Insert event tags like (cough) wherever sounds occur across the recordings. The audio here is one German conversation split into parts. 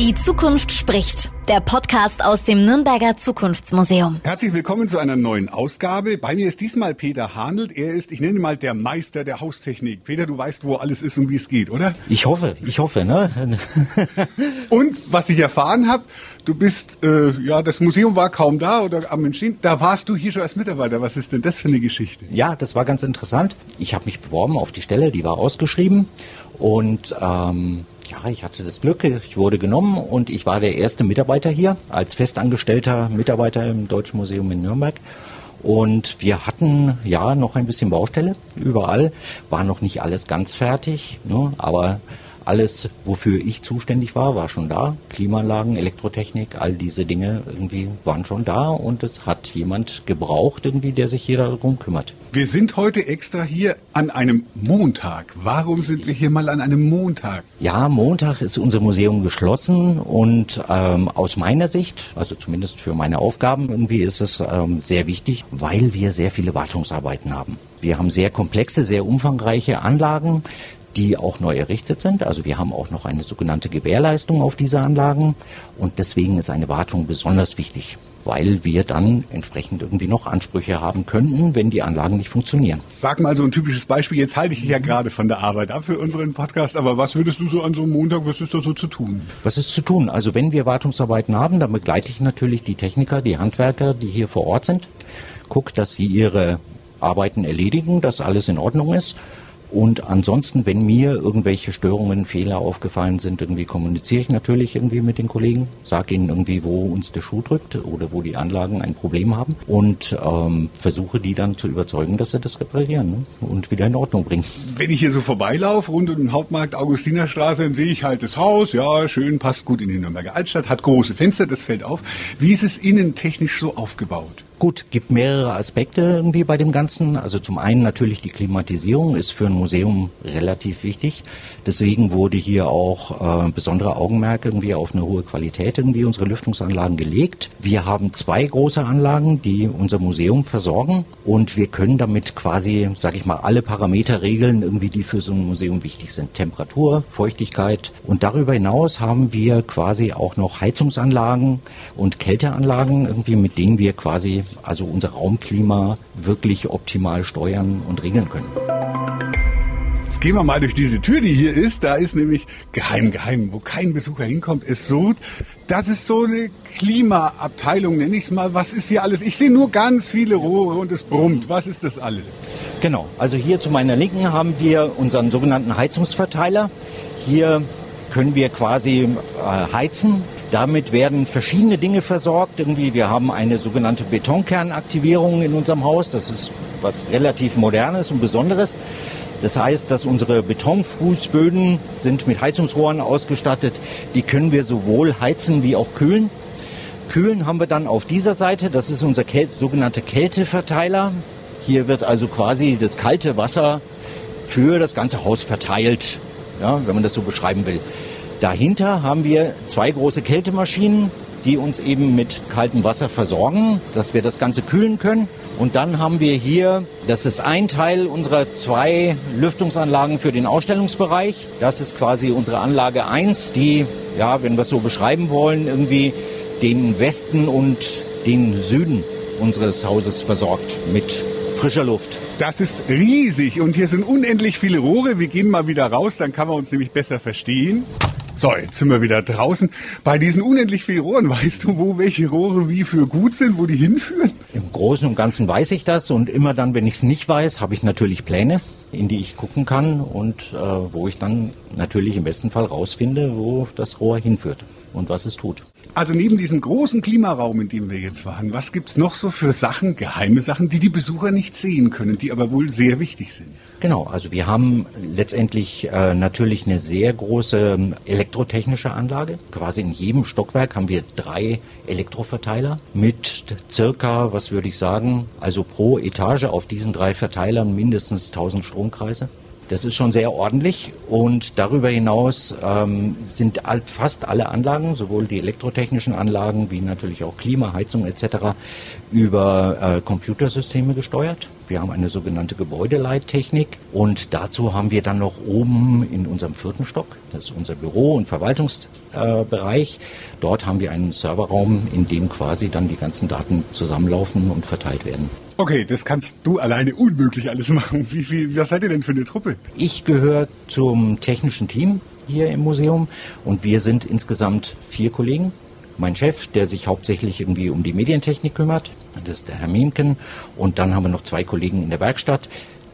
Die Zukunft spricht. Der Podcast aus dem Nürnberger Zukunftsmuseum. Herzlich willkommen zu einer neuen Ausgabe. Bei mir ist diesmal Peter Hanelt. Er ist, ich nenne ihn mal der Meister der Haustechnik. Peter, du weißt, wo alles ist und wie es geht, oder? Ich hoffe, ich hoffe, ne? (laughs) und was ich erfahren habe, du bist, äh, ja, das Museum war kaum da oder am Entstehen. Da warst du hier schon als Mitarbeiter. Was ist denn das für eine Geschichte? Ja, das war ganz interessant. Ich habe mich beworben auf die Stelle, die war ausgeschrieben und ähm, ja, ich hatte das Glück, ich wurde genommen und ich war der erste Mitarbeiter hier als festangestellter Mitarbeiter im Deutschen Museum in Nürnberg. Und wir hatten ja noch ein bisschen Baustelle überall, war noch nicht alles ganz fertig, ne, aber alles, wofür ich zuständig war, war schon da. Klimaanlagen, Elektrotechnik, all diese Dinge irgendwie waren schon da und es hat jemand gebraucht irgendwie, der sich hier darum kümmert. Wir sind heute extra hier an einem Montag. Warum sind wir hier mal an einem Montag? Ja, Montag ist unser Museum geschlossen und ähm, aus meiner Sicht, also zumindest für meine Aufgaben irgendwie ist es ähm, sehr wichtig, weil wir sehr viele Wartungsarbeiten haben. Wir haben sehr komplexe, sehr umfangreiche Anlagen, die auch neu errichtet sind. Also wir haben auch noch eine sogenannte Gewährleistung auf diese Anlagen und deswegen ist eine Wartung besonders wichtig, weil wir dann entsprechend irgendwie noch Ansprüche haben könnten, wenn die Anlagen nicht funktionieren. Sag mal so ein typisches Beispiel. Jetzt halte ich dich ja gerade von der Arbeit ab für unseren Podcast, aber was würdest du so an so einem Montag, was ist da so zu tun? Was ist zu tun? Also wenn wir Wartungsarbeiten haben, dann begleite ich natürlich die Techniker, die Handwerker, die hier vor Ort sind, guck, dass sie ihre Arbeiten erledigen, dass alles in Ordnung ist und ansonsten, wenn mir irgendwelche Störungen, Fehler aufgefallen sind, irgendwie kommuniziere ich natürlich irgendwie mit den Kollegen, sage ihnen irgendwie, wo uns der Schuh drückt oder wo die Anlagen ein Problem haben und ähm, versuche die dann zu überzeugen, dass sie das reparieren ne? und wieder in Ordnung bringen. Wenn ich hier so vorbeilaufe rund um den Hauptmarkt Augustinerstraße, dann sehe ich halt das Haus, ja, schön, passt gut in die Nürnberger Altstadt, hat große Fenster, das fällt auf. Wie ist es innentechnisch so aufgebaut? Gut, gibt mehrere Aspekte irgendwie bei dem Ganzen. Also zum einen natürlich die Klimatisierung ist für ein Museum relativ wichtig. Deswegen wurde hier auch äh, besondere Augenmerk irgendwie auf eine hohe Qualität irgendwie unsere Lüftungsanlagen gelegt. Wir haben zwei große Anlagen, die unser Museum versorgen und wir können damit quasi, sage ich mal, alle Parameter regeln, irgendwie die für so ein Museum wichtig sind. Temperatur, Feuchtigkeit und darüber hinaus haben wir quasi auch noch Heizungsanlagen und Kälteanlagen irgendwie, mit denen wir quasi also unser Raumklima wirklich optimal steuern und regeln können. Jetzt gehen wir mal durch diese Tür, die hier ist. Da ist nämlich geheim, geheim, wo kein Besucher hinkommt. Es so, das ist so eine Klimaabteilung, nenne ich es mal. Was ist hier alles? Ich sehe nur ganz viele Rohre und es brummt. Was ist das alles? Genau, also hier zu meiner Linken haben wir unseren sogenannten Heizungsverteiler. Hier können wir quasi äh, heizen damit werden verschiedene Dinge versorgt. Irgendwie, wir haben eine sogenannte Betonkernaktivierung in unserem Haus. Das ist was relativ Modernes und Besonderes. Das heißt, dass unsere Betonfußböden sind mit Heizungsrohren ausgestattet. Die können wir sowohl heizen wie auch kühlen. Kühlen haben wir dann auf dieser Seite. Das ist unser Käl sogenannter Kälteverteiler. Hier wird also quasi das kalte Wasser für das ganze Haus verteilt, ja, wenn man das so beschreiben will. Dahinter haben wir zwei große Kältemaschinen, die uns eben mit kaltem Wasser versorgen, dass wir das Ganze kühlen können. Und dann haben wir hier, das ist ein Teil unserer zwei Lüftungsanlagen für den Ausstellungsbereich. Das ist quasi unsere Anlage 1, die, ja, wenn wir es so beschreiben wollen, irgendwie den Westen und den Süden unseres Hauses versorgt mit frischer Luft. Das ist riesig und hier sind unendlich viele Rohre. Wir gehen mal wieder raus, dann kann man uns nämlich besser verstehen. So, jetzt sind wir wieder draußen. Bei diesen unendlich vielen Rohren, weißt du, wo welche Rohre wie für gut sind, wo die hinführen? Im Großen und Ganzen weiß ich das und immer dann, wenn ich es nicht weiß, habe ich natürlich Pläne, in die ich gucken kann und äh, wo ich dann natürlich im besten Fall rausfinde, wo das Rohr hinführt und was es tut. Also neben diesem großen Klimaraum, in dem wir jetzt waren, was gibt's noch so für Sachen, geheime Sachen, die die Besucher nicht sehen können, die aber wohl sehr wichtig sind? Genau, also wir haben letztendlich äh, natürlich eine sehr große ähm, elektrotechnische Anlage. Quasi in jedem Stockwerk haben wir drei Elektroverteiler mit circa, was würde ich sagen, also pro Etage auf diesen drei Verteilern mindestens 1000 Stromkreise. Das ist schon sehr ordentlich und darüber hinaus ähm, sind fast alle Anlagen, sowohl die elektrotechnischen Anlagen wie natürlich auch Klima, Heizung etc. über äh, Computersysteme gesteuert. Wir Wir haben eine sogenannte Gebäudeleittechnik und dazu haben wir dann noch oben in unserem vierten Stock, das ist unser Büro- und Verwaltungsbereich, dort haben wir einen Serverraum, in dem quasi dann die ganzen Daten zusammenlaufen und verteilt werden. Okay, das kannst du alleine unmöglich alles machen. Wie viel, was seid ihr denn für eine Truppe? Ich gehöre zum technischen Team hier im Museum und wir sind insgesamt vier Kollegen. Mein Chef, der sich hauptsächlich irgendwie um die Medientechnik kümmert, das ist der Herr Miemken. Und dann haben wir noch zwei Kollegen in der Werkstatt,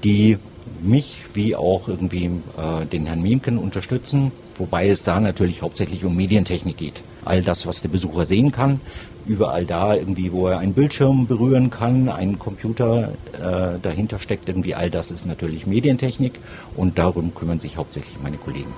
die mich wie auch irgendwie äh, den Herrn Miemken unterstützen, wobei es da natürlich hauptsächlich um Medientechnik geht. All das, was der Besucher sehen kann, überall da irgendwie, wo er einen Bildschirm berühren kann, ein Computer äh, dahinter steckt, irgendwie all das ist natürlich Medientechnik und darum kümmern sich hauptsächlich meine Kollegen.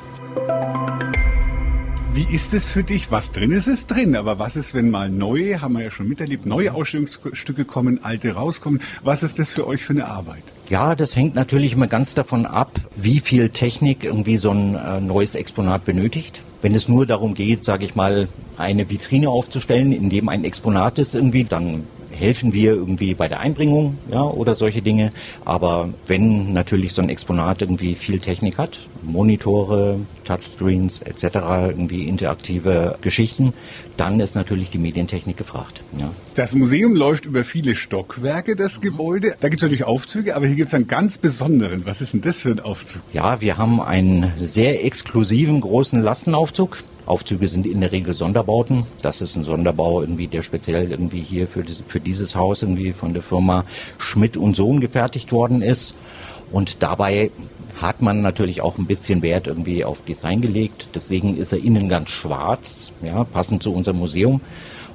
Wie ist es für dich? Was drin ist, ist drin. Aber was ist, wenn mal neue, haben wir ja schon miterlebt, neue Ausstellungsstücke kommen, alte rauskommen? Was ist das für euch für eine Arbeit? Ja, das hängt natürlich immer ganz davon ab, wie viel Technik irgendwie so ein äh, neues Exponat benötigt. Wenn es nur darum geht, sage ich mal, eine Vitrine aufzustellen, in dem ein Exponat ist irgendwie, dann helfen wir irgendwie bei der Einbringung ja, oder solche Dinge. Aber wenn natürlich so ein Exponat irgendwie viel Technik hat, Monitore, Touchscreens etc., irgendwie interaktive Geschichten, dann ist natürlich die Medientechnik gefragt. Ja. Das Museum läuft über viele Stockwerke, das Gebäude. Da gibt es natürlich Aufzüge, aber hier gibt es einen ganz besonderen. Was ist denn das für ein Aufzug? Ja, wir haben einen sehr exklusiven großen Lastenaufzug. Aufzüge sind in der Regel Sonderbauten. Das ist ein Sonderbau irgendwie, der speziell irgendwie hier für, für dieses Haus irgendwie von der Firma Schmidt und Sohn gefertigt worden ist. Und dabei hat man natürlich auch ein bisschen Wert irgendwie auf Design gelegt. Deswegen ist er innen ganz schwarz, ja, passend zu unserem Museum.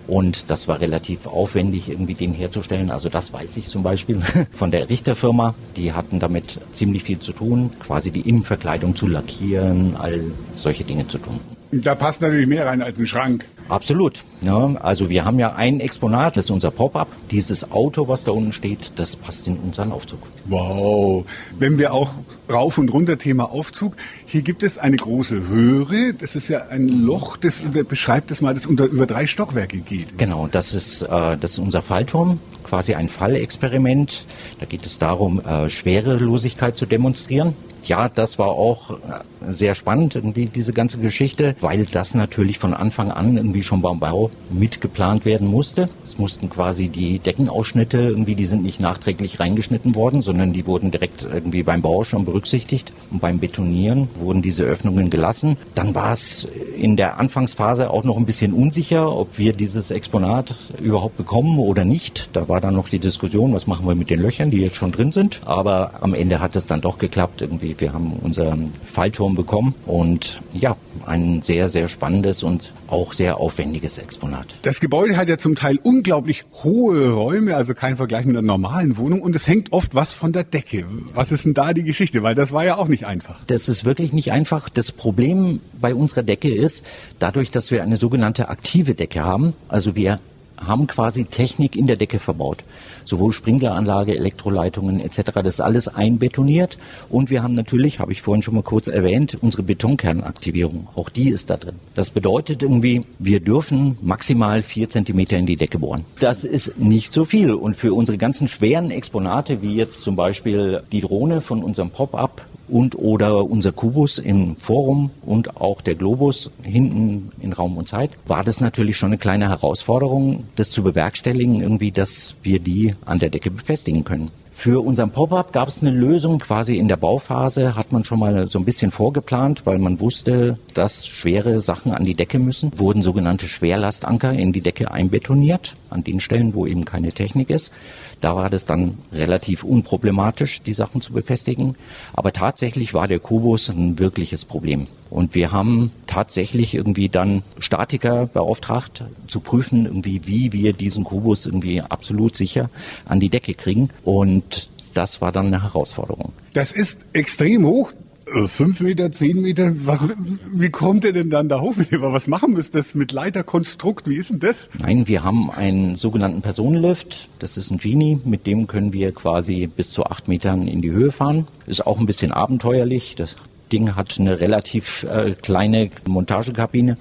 Und das war relativ aufwendig, irgendwie den herzustellen. Also das weiß ich zum Beispiel (laughs) von der Richterfirma. Die hatten damit ziemlich viel zu tun, quasi die Innenverkleidung zu lackieren, all solche Dinge zu tun. Da passt natürlich mehr rein als ein Schrank. Absolut. Ja, also wir haben ja ein Exponat, das ist unser Pop-up. Dieses Auto, was da unten steht, das passt in unseren Aufzug. Wow. Wenn wir auch rauf und runter Thema Aufzug. Hier gibt es eine große Höhe. Das ist ja ein Loch, das, das beschreibt das mal, das unter, über drei Stockwerke geht. Genau, das ist, äh, das ist unser Fallturm, quasi ein Fallexperiment. Da geht es darum, äh, Schwerelosigkeit zu demonstrieren ja, das war auch äh, sehr spannend, irgendwie diese ganze Geschichte, weil das natürlich von Anfang an irgendwie schon beim Bau mitgeplant werden musste. Es mussten quasi die Deckenausschnitte irgendwie, die sind nicht nachträglich reingeschnitten worden, sondern die wurden direkt irgendwie beim Bau schon berücksichtigt. Und beim Betonieren wurden diese Öffnungen gelassen. Dann war es in der Anfangsphase auch noch ein bisschen unsicher, ob wir dieses Exponat überhaupt bekommen oder nicht. Da war dann noch die Diskussion, was machen wir mit den Löchern, die jetzt schon drin sind. Aber am Ende hat es dann doch geklappt irgendwie wir haben unseren Fallturm bekommen und ja, ein sehr, sehr spannendes und auch sehr aufwendiges Exponat. Das Gebäude hat ja zum Teil unglaublich hohe Räume, also kein Vergleich mit einer normalen Wohnung und es hängt oft was von der Decke. Was ist denn da die Geschichte? Weil das war ja auch nicht einfach. Das ist wirklich nicht einfach. Das Problem bei unserer Decke ist, dadurch, dass wir eine sogenannte aktive Decke haben, also wir haben quasi Technik in der Decke verbaut. Sowohl Sprinkleranlage, Elektroleitungen etc. Das ist alles einbetoniert. Und wir haben natürlich, habe ich vorhin schon mal kurz erwähnt, unsere Betonkernaktivierung. Auch die ist da drin. Das bedeutet irgendwie, wir dürfen maximal vier Zentimeter in die Decke bohren. Das ist nicht so viel. Und für unsere ganzen schweren Exponate, wie jetzt zum Beispiel die Drohne von unserem Pop-up und oder unser Kubus im Forum und auch der Globus hinten in Raum und Zeit, war das natürlich schon eine kleine Herausforderung, das zu bewerkstelligen, irgendwie, dass wir die an der Decke befestigen können. Für unseren Pop-up gab es eine Lösung. Quasi in der Bauphase hat man schon mal so ein bisschen vorgeplant, weil man wusste, dass schwere Sachen an die Decke müssen. Wurden sogenannte Schwerlastanker in die Decke einbetoniert, an den Stellen, wo eben keine Technik ist. Da war das dann relativ unproblematisch, die Sachen zu befestigen. Aber tatsächlich war der Kubus ein wirkliches Problem. Und wir haben tatsächlich irgendwie dann Statiker beauftragt, zu prüfen, irgendwie, wie wir diesen Kubus irgendwie absolut sicher an die Decke kriegen. Und das war dann eine Herausforderung. Das ist extrem hoch. Äh, fünf Meter, zehn Meter, was, wie kommt ihr denn dann da hoch? Was machen wir das mit Leiterkonstrukt? Wie ist denn das? Nein, wir haben einen sogenannten Personenlift. Das ist ein Genie, mit dem können wir quasi bis zu acht Metern in die Höhe fahren. Ist auch ein bisschen abenteuerlich. Das Ding hat eine relativ äh, kleine Montagekabine.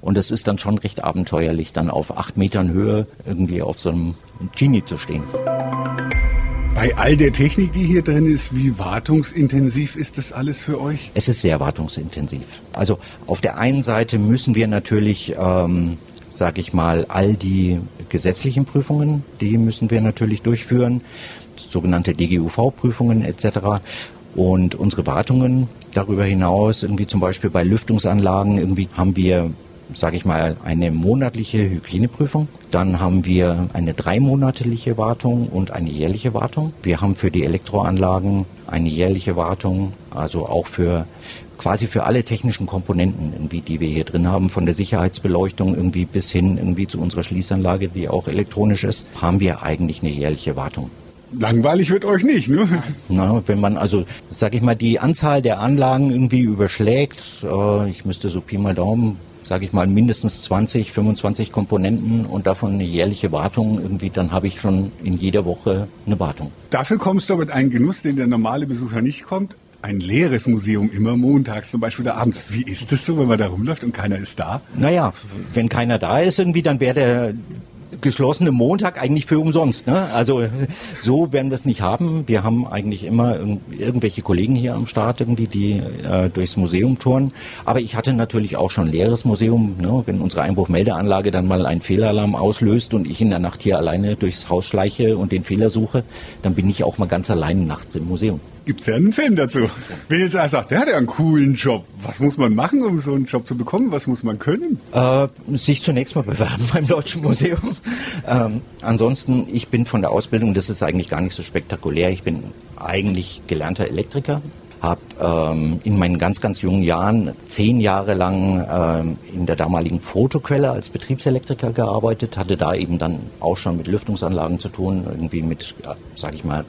Und es ist dann schon recht abenteuerlich, dann auf acht Metern Höhe irgendwie auf so einem Genie zu stehen. Bei all der Technik, die hier drin ist, wie wartungsintensiv ist das alles für euch? Es ist sehr wartungsintensiv. Also auf der einen Seite müssen wir natürlich, ähm, sage ich mal, all die gesetzlichen Prüfungen, die müssen wir natürlich durchführen, sogenannte DGUV-Prüfungen etc. Und unsere Wartungen darüber hinaus, irgendwie zum Beispiel bei Lüftungsanlagen, irgendwie haben wir sage ich mal, eine monatliche Hygieneprüfung. Dann haben wir eine dreimonatliche Wartung und eine jährliche Wartung. Wir haben für die Elektroanlagen eine jährliche Wartung, also auch für quasi für alle technischen Komponenten, irgendwie, die wir hier drin haben, von der Sicherheitsbeleuchtung irgendwie bis hin irgendwie zu unserer Schließanlage, die auch elektronisch ist, haben wir eigentlich eine jährliche Wartung. Langweilig wird euch nicht, ne? Na, wenn man also, sag ich mal, die Anzahl der Anlagen irgendwie überschlägt, äh, ich müsste so Pi mal Daumen sage ich mal, mindestens 20, 25 Komponenten und davon eine jährliche Wartung irgendwie, dann habe ich schon in jeder Woche eine Wartung. Dafür kommst du mit einem Genuss, den der normale Besucher nicht kommt. Ein leeres Museum, immer montags zum Beispiel oder abends. Wie ist es so, wenn man da rumläuft und keiner ist da? Naja, wenn keiner da ist irgendwie, dann wäre der geschlossene Montag eigentlich für umsonst. Ne? Also so werden wir es nicht haben. Wir haben eigentlich immer irgendwelche Kollegen hier am Start irgendwie, die äh, durchs Museum touren. Aber ich hatte natürlich auch schon leeres Museum. Ne? Wenn unsere Einbruchmeldeanlage dann mal einen Fehlalarm auslöst und ich in der Nacht hier alleine durchs Haus schleiche und den Fehler suche, dann bin ich auch mal ganz alleine nachts im Museum gibt es ja einen Film dazu. Wenn jetzt einer sagt, der hat ja einen coolen Job, was muss man machen, um so einen Job zu bekommen? Was muss man können? Äh, sich zunächst mal bewerben (laughs) beim Deutschen Museum. Ähm, ansonsten, ich bin von der Ausbildung, das ist eigentlich gar nicht so spektakulär. Ich bin eigentlich gelernter Elektriker, habe ähm, in meinen ganz, ganz jungen Jahren zehn Jahre lang ähm, in der damaligen Fotoquelle als Betriebselektriker gearbeitet, hatte da eben dann auch schon mit Lüftungsanlagen zu tun, irgendwie mit, ja, sag ich mal,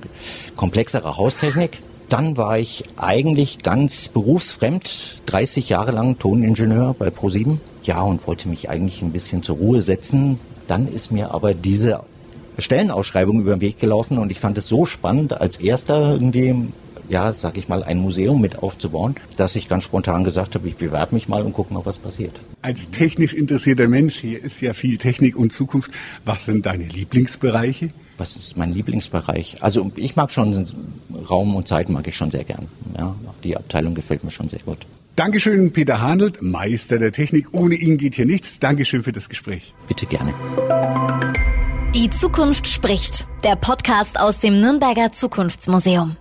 komplexerer Haustechnik. Dann war ich eigentlich ganz berufsfremd, 30 Jahre lang Toningenieur bei ProSieben. Ja, und wollte mich eigentlich ein bisschen zur Ruhe setzen. Dann ist mir aber diese Stellenausschreibung über den Weg gelaufen und ich fand es so spannend, als erster irgendwie ja, sag ich mal, ein Museum mit aufzubauen, dass ich ganz spontan gesagt habe, ich bewerbe mich mal und gucke mal, was passiert. Als technisch interessierter Mensch, hier ist ja viel Technik und Zukunft. Was sind deine Lieblingsbereiche? Was ist mein Lieblingsbereich? Also ich mag schon Raum und Zeit mag ich schon sehr gern. Ja, die Abteilung gefällt mir schon sehr gut. Dankeschön, Peter Handelt, Meister der Technik. Ohne ihn geht hier nichts. Dankeschön für das Gespräch. Bitte gerne. Die Zukunft spricht. Der Podcast aus dem Nürnberger Zukunftsmuseum.